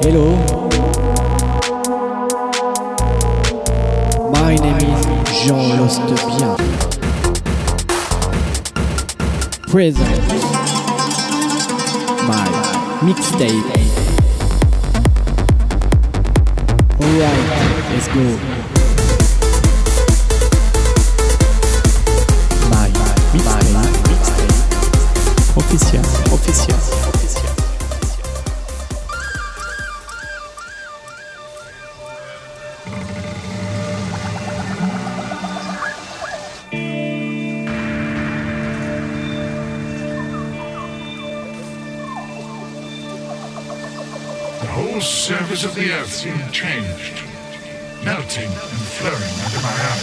Hello. My name is Jean Lostebien. Present. My mixtape. Alright, let's go. Changed, melting and flowing under my eyes.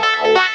Bye.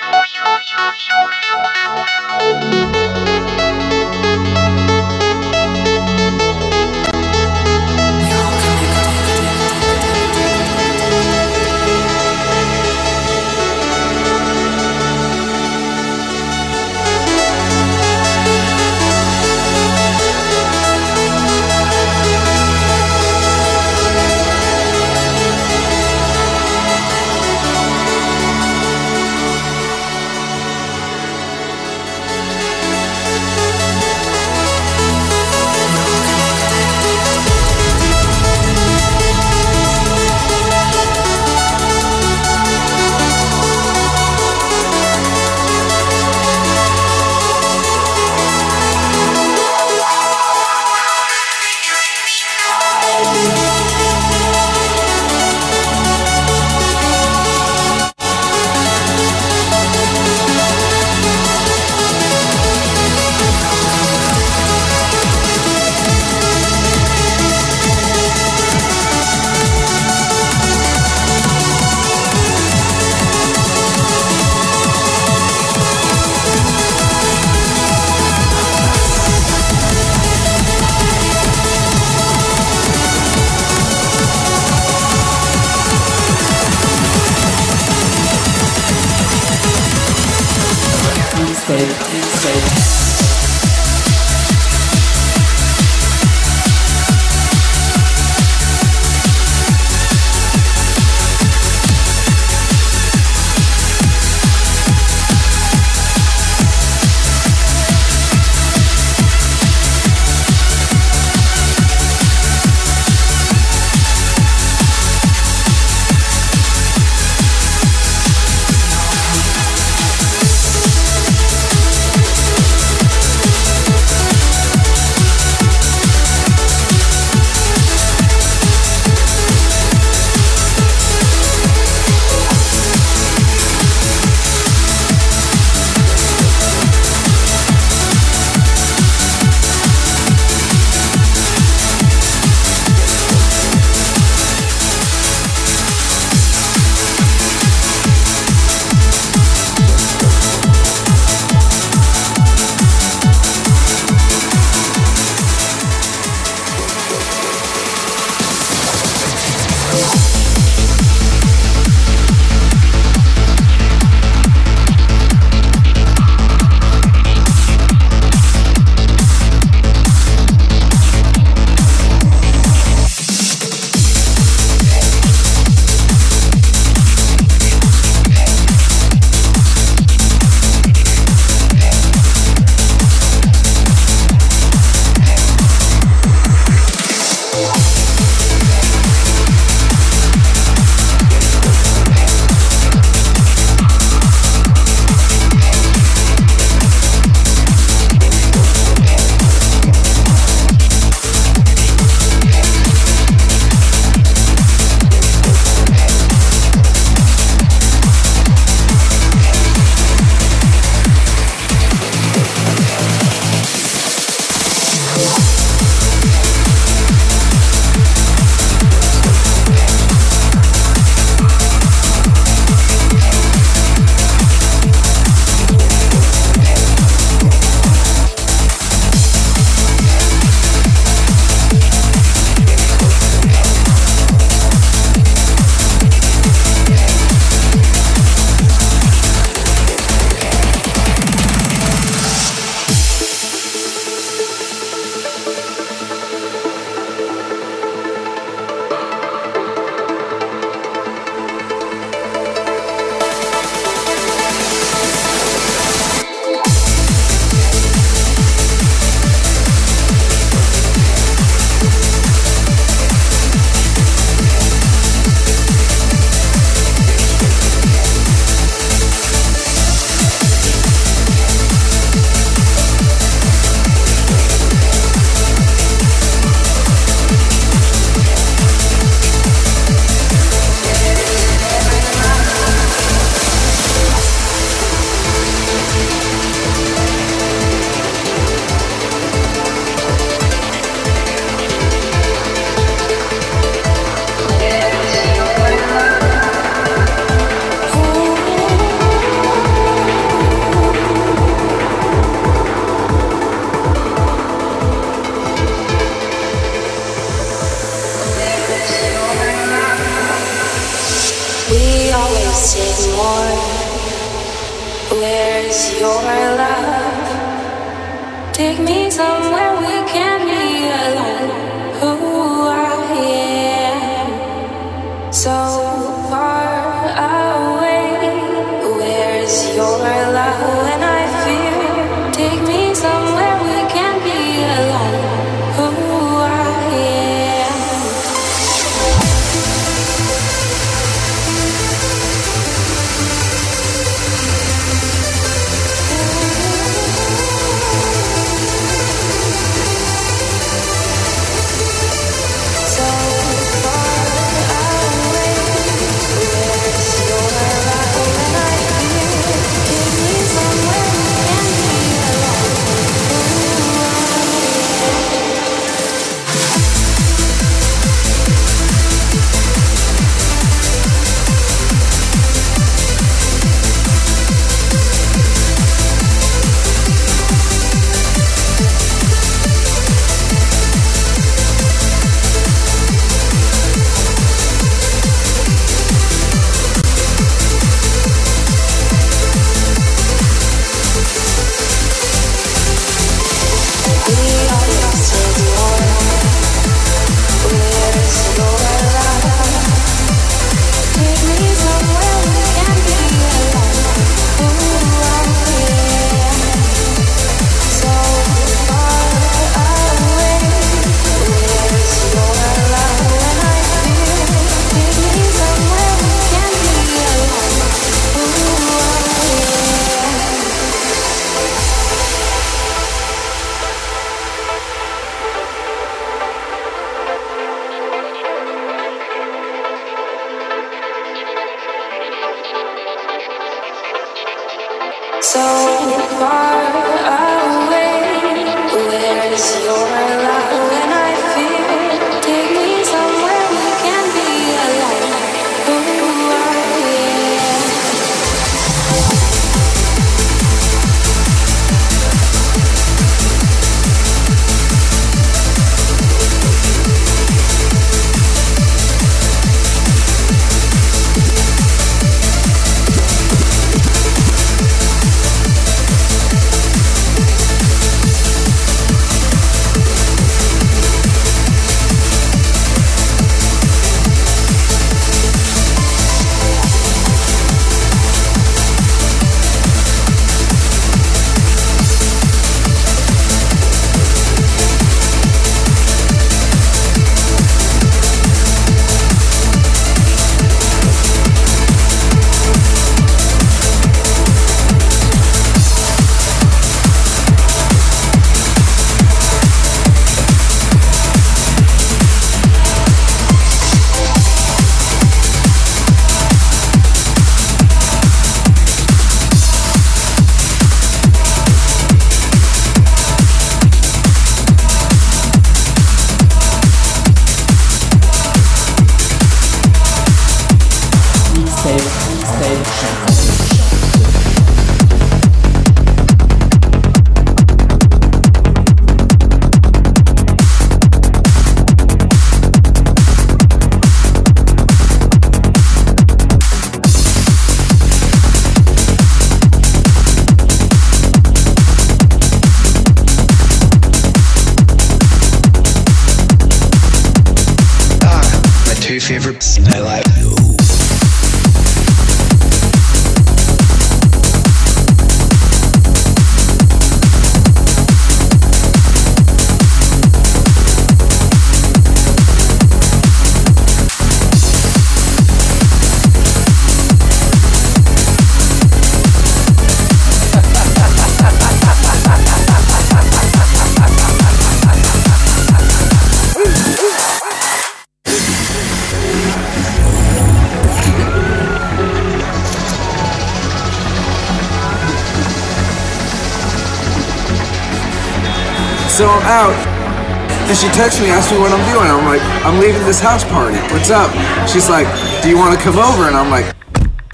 She texts me, asks me what I'm doing. I'm like, I'm leaving this house party. What's up? She's like, Do you want to come over? And I'm like,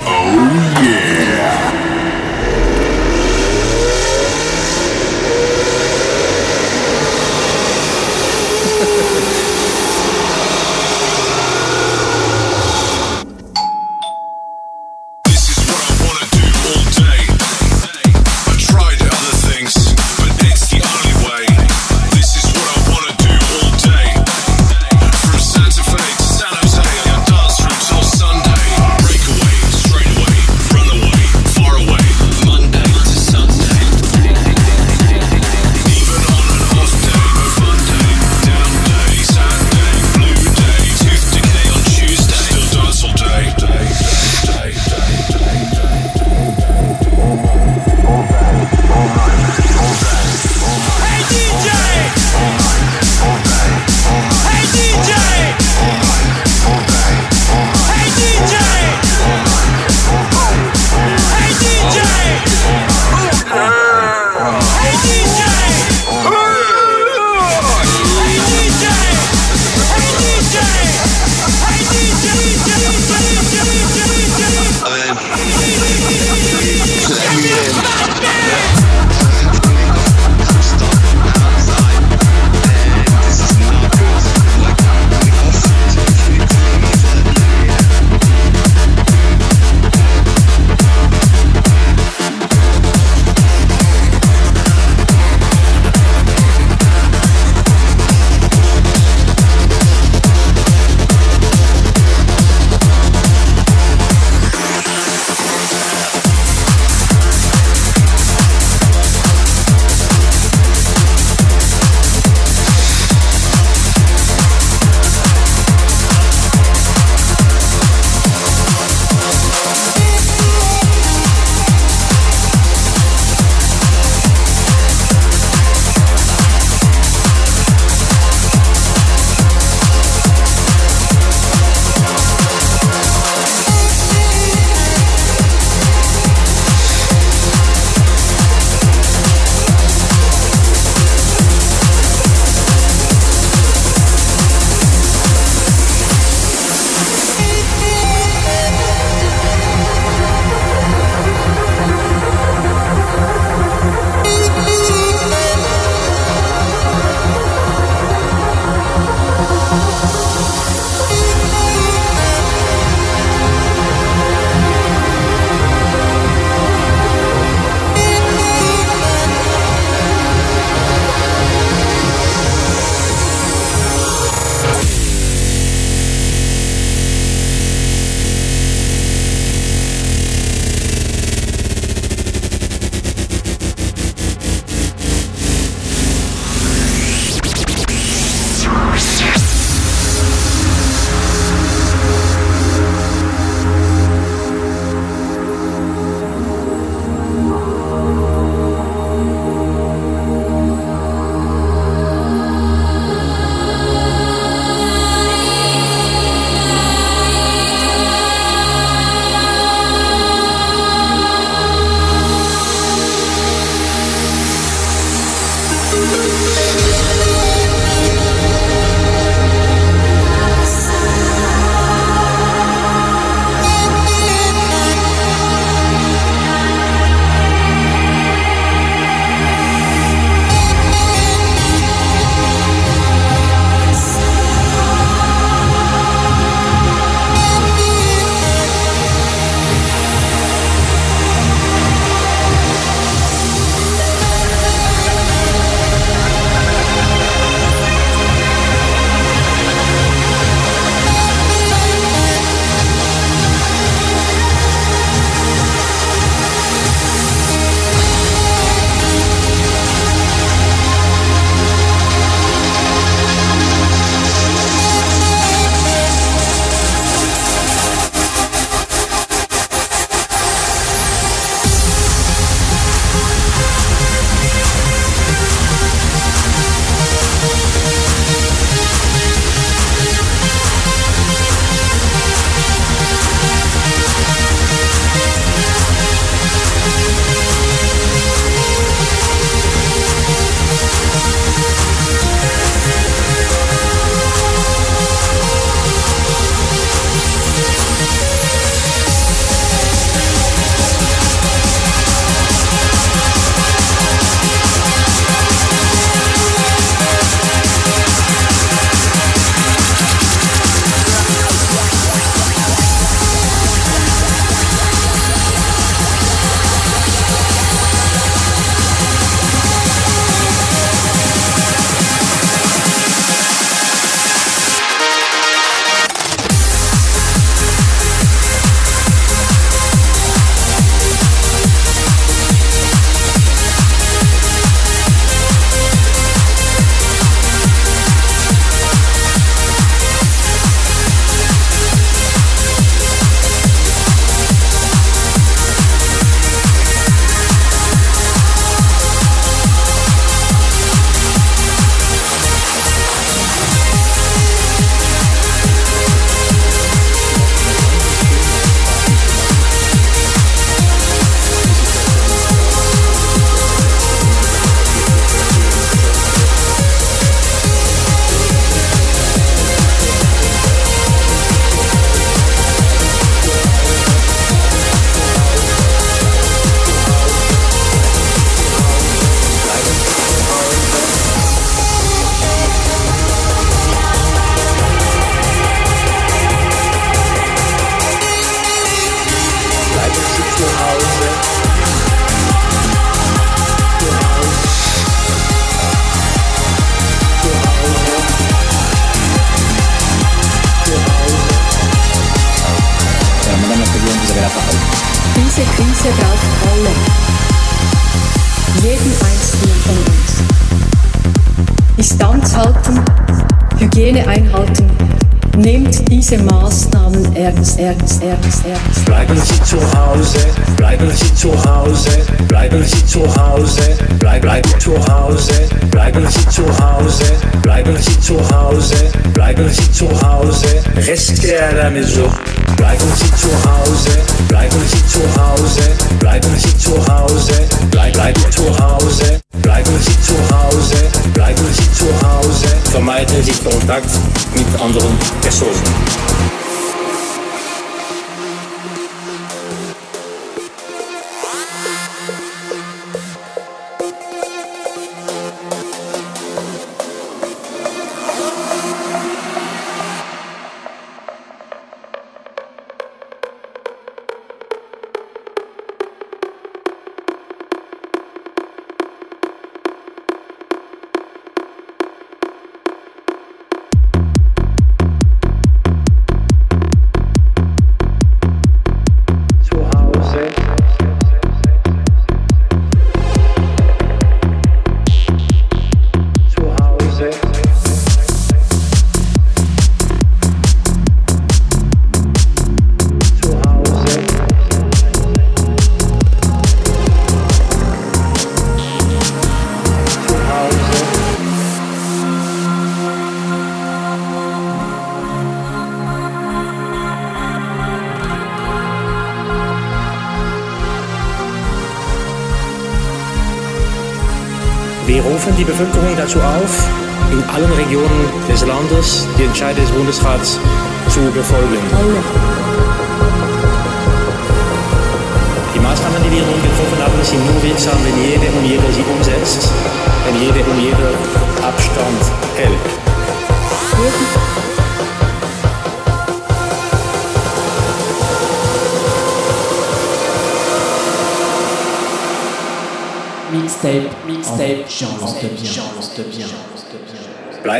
Oh yeah. Bleiben Sie zu Hause, la maison. Bleiben Sie zu Hause, bleiben Sie zu Hause, bleiben Sie zu Hause, bleib, bleib zu Hause, bleiben Sie zu Hause, bleiben Sie zu Hause, vermeiden Sie Kontakt mit anderen Personen. Dazu auf,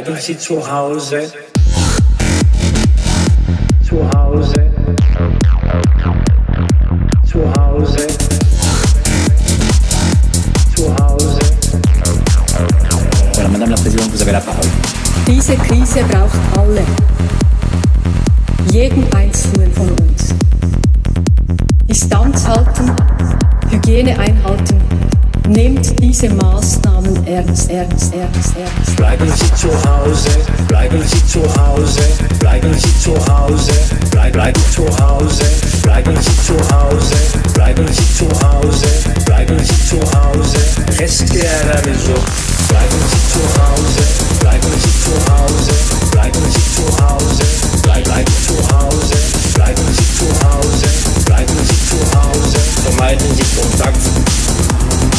Bleiben Sie zu Hause. Zu Hause. Zu Hause. Zu Hause. Voilà, Madame la Présidente, vous avez la parole. Diese Krise braucht alle. Jeden einzelnen von uns. Distanz halten, Hygiene einhalten. Nehmt diese Maßnahmen ernst, ernst, ernst, ernst. Bleiben Sie zu Hause, bleiben Sie zu Hause, bleiben Sie zu Hause, bleib, bleib zu Hause, bleiben Sie zu Hause, bleiben Sie zu Hause, bleiben Sie zu Hause, à la maison. Bleiben Sie zu Hause, bleiben Sie zu Hause, bleiben Sie zu Hause, bleib, bleib zu Hause, bleiben Sie zu Hause, bleiben Sie zu Hause, vermeiden Sie Kontakt.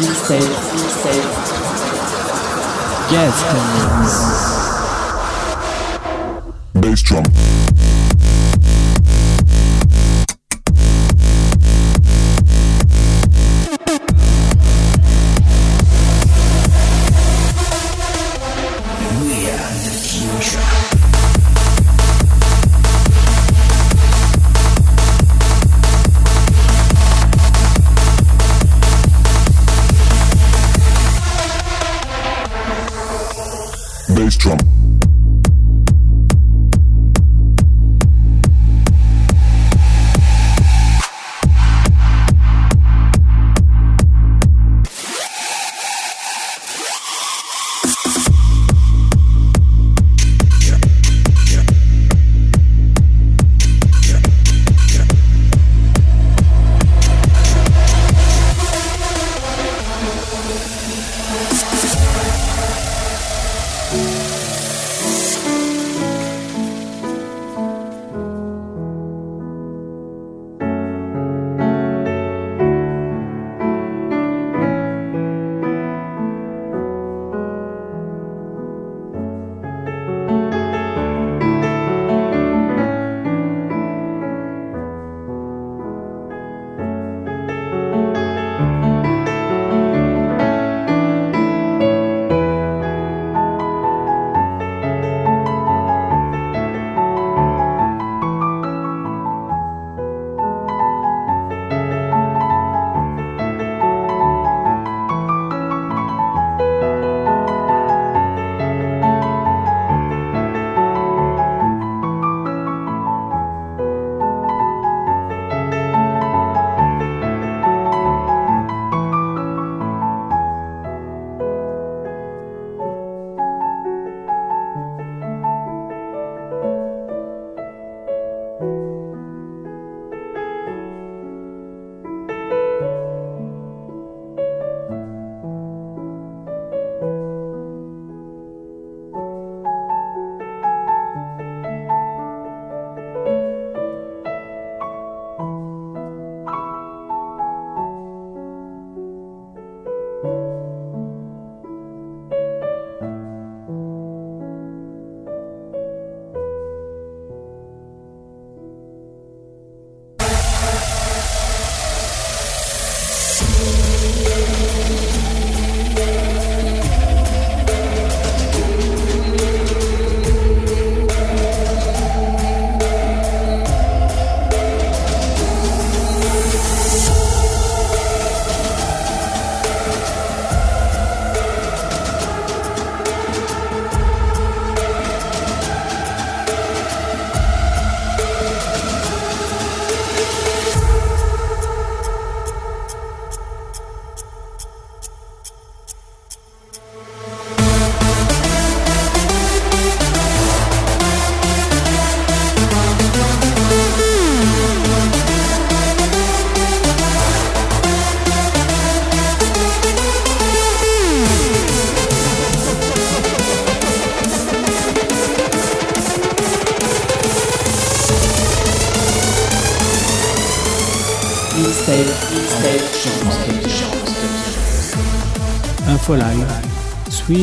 Mixtape, mixtape. Mix. Bass drum.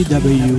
W.